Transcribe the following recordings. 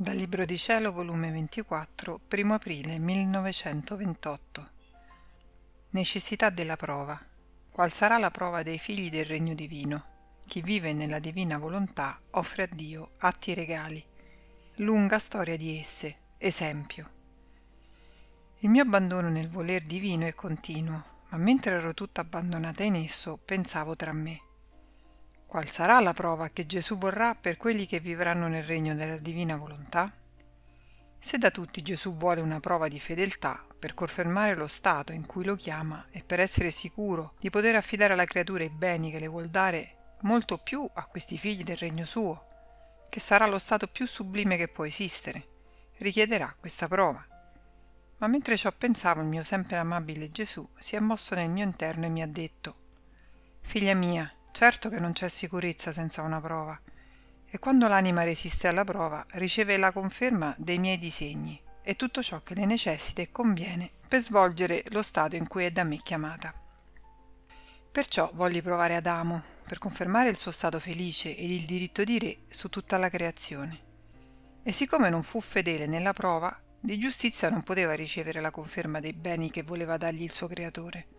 Dal Libro di Cielo, volume 24, 1 aprile 1928. Necessità della prova. Qual sarà la prova dei figli del regno divino? Chi vive nella divina volontà offre a Dio atti regali. Lunga storia di esse. Esempio. Il mio abbandono nel voler divino è continuo, ma mentre ero tutta abbandonata in esso, pensavo tra me Qual sarà la prova che Gesù vorrà per quelli che vivranno nel regno della divina volontà? Se da tutti Gesù vuole una prova di fedeltà per confermare lo stato in cui lo chiama e per essere sicuro di poter affidare alla creatura i beni che le vuol dare molto più a questi figli del regno suo, che sarà lo stato più sublime che può esistere, richiederà questa prova. Ma mentre ciò pensavo il mio sempre amabile Gesù si è mosso nel mio interno e mi ha detto Figlia mia, Certo che non c'è sicurezza senza una prova, e quando l'anima resiste alla prova riceve la conferma dei miei disegni e tutto ciò che le necessita e conviene per svolgere lo stato in cui è da me chiamata. Perciò volli provare Adamo per confermare il suo stato felice ed il diritto di re su tutta la creazione. E siccome non fu fedele nella prova, di giustizia non poteva ricevere la conferma dei beni che voleva dargli il suo creatore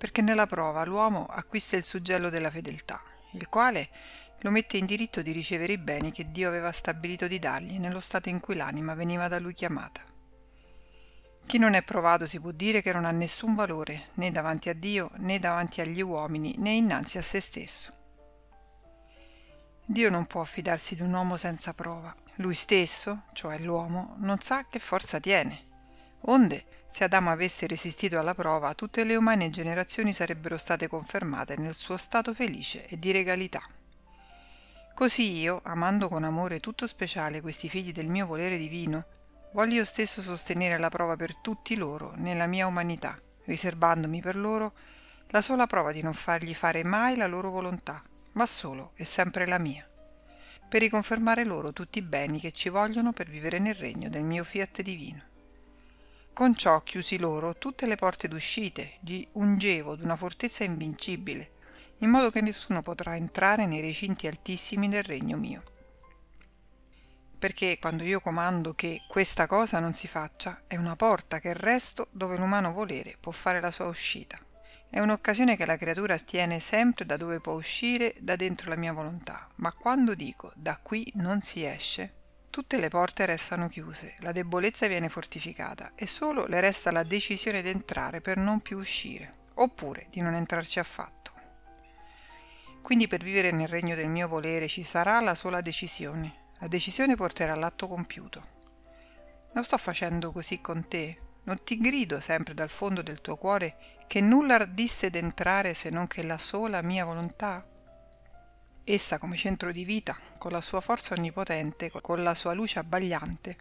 perché nella prova l'uomo acquista il suggello della fedeltà, il quale lo mette in diritto di ricevere i beni che Dio aveva stabilito di dargli nello stato in cui l'anima veniva da lui chiamata. Chi non è provato si può dire che non ha nessun valore né davanti a Dio né davanti agli uomini né innanzi a se stesso. Dio non può fidarsi di un uomo senza prova. Lui stesso, cioè l'uomo, non sa che forza tiene. Onde, se Adamo avesse resistito alla prova, tutte le umane generazioni sarebbero state confermate nel suo stato felice e di regalità. Così io, amando con amore tutto speciale questi figli del mio volere divino, voglio io stesso sostenere la prova per tutti loro nella mia umanità, riservandomi per loro la sola prova di non fargli fare mai la loro volontà, ma solo e sempre la mia, per riconfermare loro tutti i beni che ci vogliono per vivere nel regno del mio fiat divino. Con ciò chiusi loro tutte le porte d'uscite, gli ungevo d'una fortezza invincibile, in modo che nessuno potrà entrare nei recinti altissimi del regno mio. Perché quando io comando che questa cosa non si faccia, è una porta che resto dove l'umano volere può fare la sua uscita. È un'occasione che la creatura tiene sempre da dove può uscire da dentro la mia volontà, ma quando dico da qui non si esce, Tutte le porte restano chiuse, la debolezza viene fortificata e solo le resta la decisione di entrare per non più uscire, oppure di non entrarci affatto. Quindi per vivere nel regno del mio volere ci sarà la sola decisione. La decisione porterà all'atto compiuto. Non sto facendo così con te. Non ti grido sempre dal fondo del tuo cuore che nulla ardisse d'entrare se non che la sola mia volontà? Essa come centro di vita, con la sua forza onnipotente, con la sua luce abbagliante,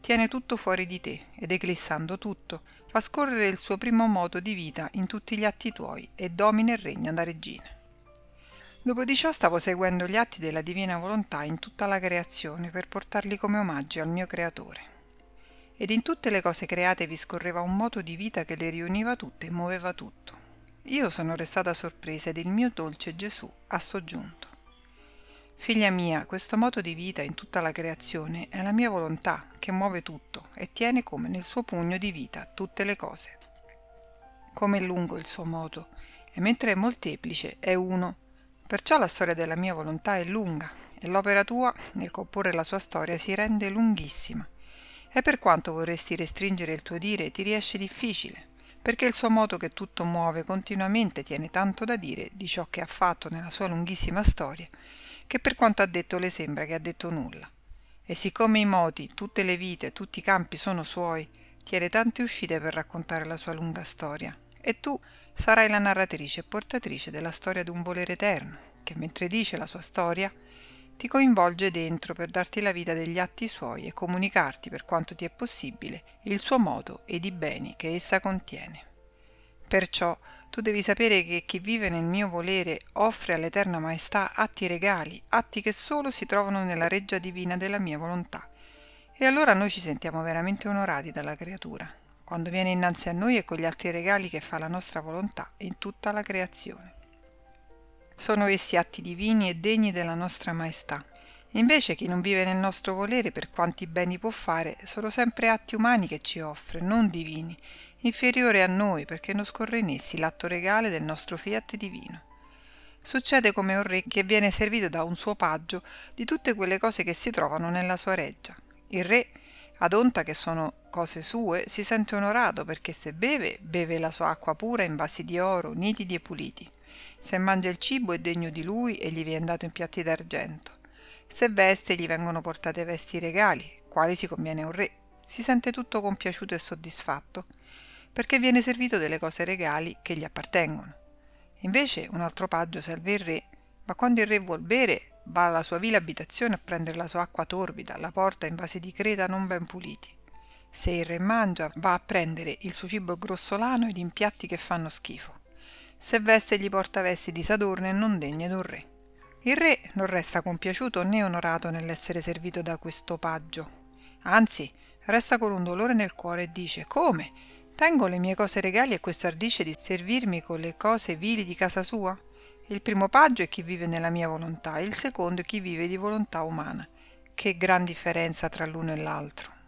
tiene tutto fuori di te ed eclissando tutto, fa scorrere il suo primo modo di vita in tutti gli atti tuoi e domina e regna da regina. Dopo di ciò stavo seguendo gli atti della divina volontà in tutta la creazione per portarli come omaggio al mio creatore. Ed in tutte le cose create vi scorreva un modo di vita che le riuniva tutte e muoveva tutto. Io sono restata sorpresa ed il mio dolce Gesù ha soggiunto. Figlia mia, questo modo di vita in tutta la creazione è la mia volontà che muove tutto e tiene come nel suo pugno di vita tutte le cose. Come è lungo il suo moto, e mentre è molteplice è uno. Perciò la storia della mia volontà è lunga e l'opera tua, nel comporre la sua storia, si rende lunghissima. E per quanto vorresti restringere il tuo dire, ti riesce difficile, perché il suo moto che tutto muove continuamente tiene tanto da dire di ciò che ha fatto nella sua lunghissima storia che per quanto ha detto le sembra che ha detto nulla. E siccome i moti, tutte le vite, tutti i campi sono suoi, tiene tante uscite per raccontare la sua lunga storia. E tu sarai la narratrice e portatrice della storia d'un volere eterno, che mentre dice la sua storia, ti coinvolge dentro per darti la vita degli atti suoi e comunicarti, per quanto ti è possibile, il suo modo ed i beni che essa contiene. Perciò tu devi sapere che chi vive nel mio volere offre all'Eterna Maestà atti regali, atti che solo si trovano nella reggia divina della mia volontà. E allora noi ci sentiamo veramente onorati dalla creatura, quando viene innanzi a noi e con gli altri regali che fa la nostra volontà in tutta la creazione. Sono essi atti divini e degni della nostra Maestà, Invece chi non vive nel nostro volere per quanti beni può fare sono sempre atti umani che ci offre, non divini, inferiore a noi perché non scorre in essi l'atto regale del nostro fiat divino. Succede come un re che viene servito da un suo paggio di tutte quelle cose che si trovano nella sua reggia. Il re, ad onta che sono cose sue, si sente onorato perché se beve, beve la sua acqua pura in vasi di oro, nitidi e puliti. Se mangia il cibo è degno di lui e gli viene dato in piatti d'argento. Se veste gli vengono portate vesti regali, quali si conviene un re. Si sente tutto compiaciuto e soddisfatto, perché viene servito delle cose regali che gli appartengono. Invece un altro paggio serve il re, ma quando il re vuol bere va alla sua vile abitazione a prendere la sua acqua torbida, la porta in vasi di creta non ben puliti. Se il re mangia, va a prendere il suo cibo grossolano ed in piatti che fanno schifo. Se veste gli porta vesti di sadorno e non degne d'un re. Il re non resta compiaciuto né onorato nell'essere servito da questo paggio. Anzi, resta con un dolore nel cuore e dice: Come? Tengo le mie cose regali e questo ardisce di servirmi con le cose vili di casa sua? Il primo paggio è chi vive nella mia volontà, il secondo è chi vive di volontà umana. Che gran differenza tra l'uno e l'altro.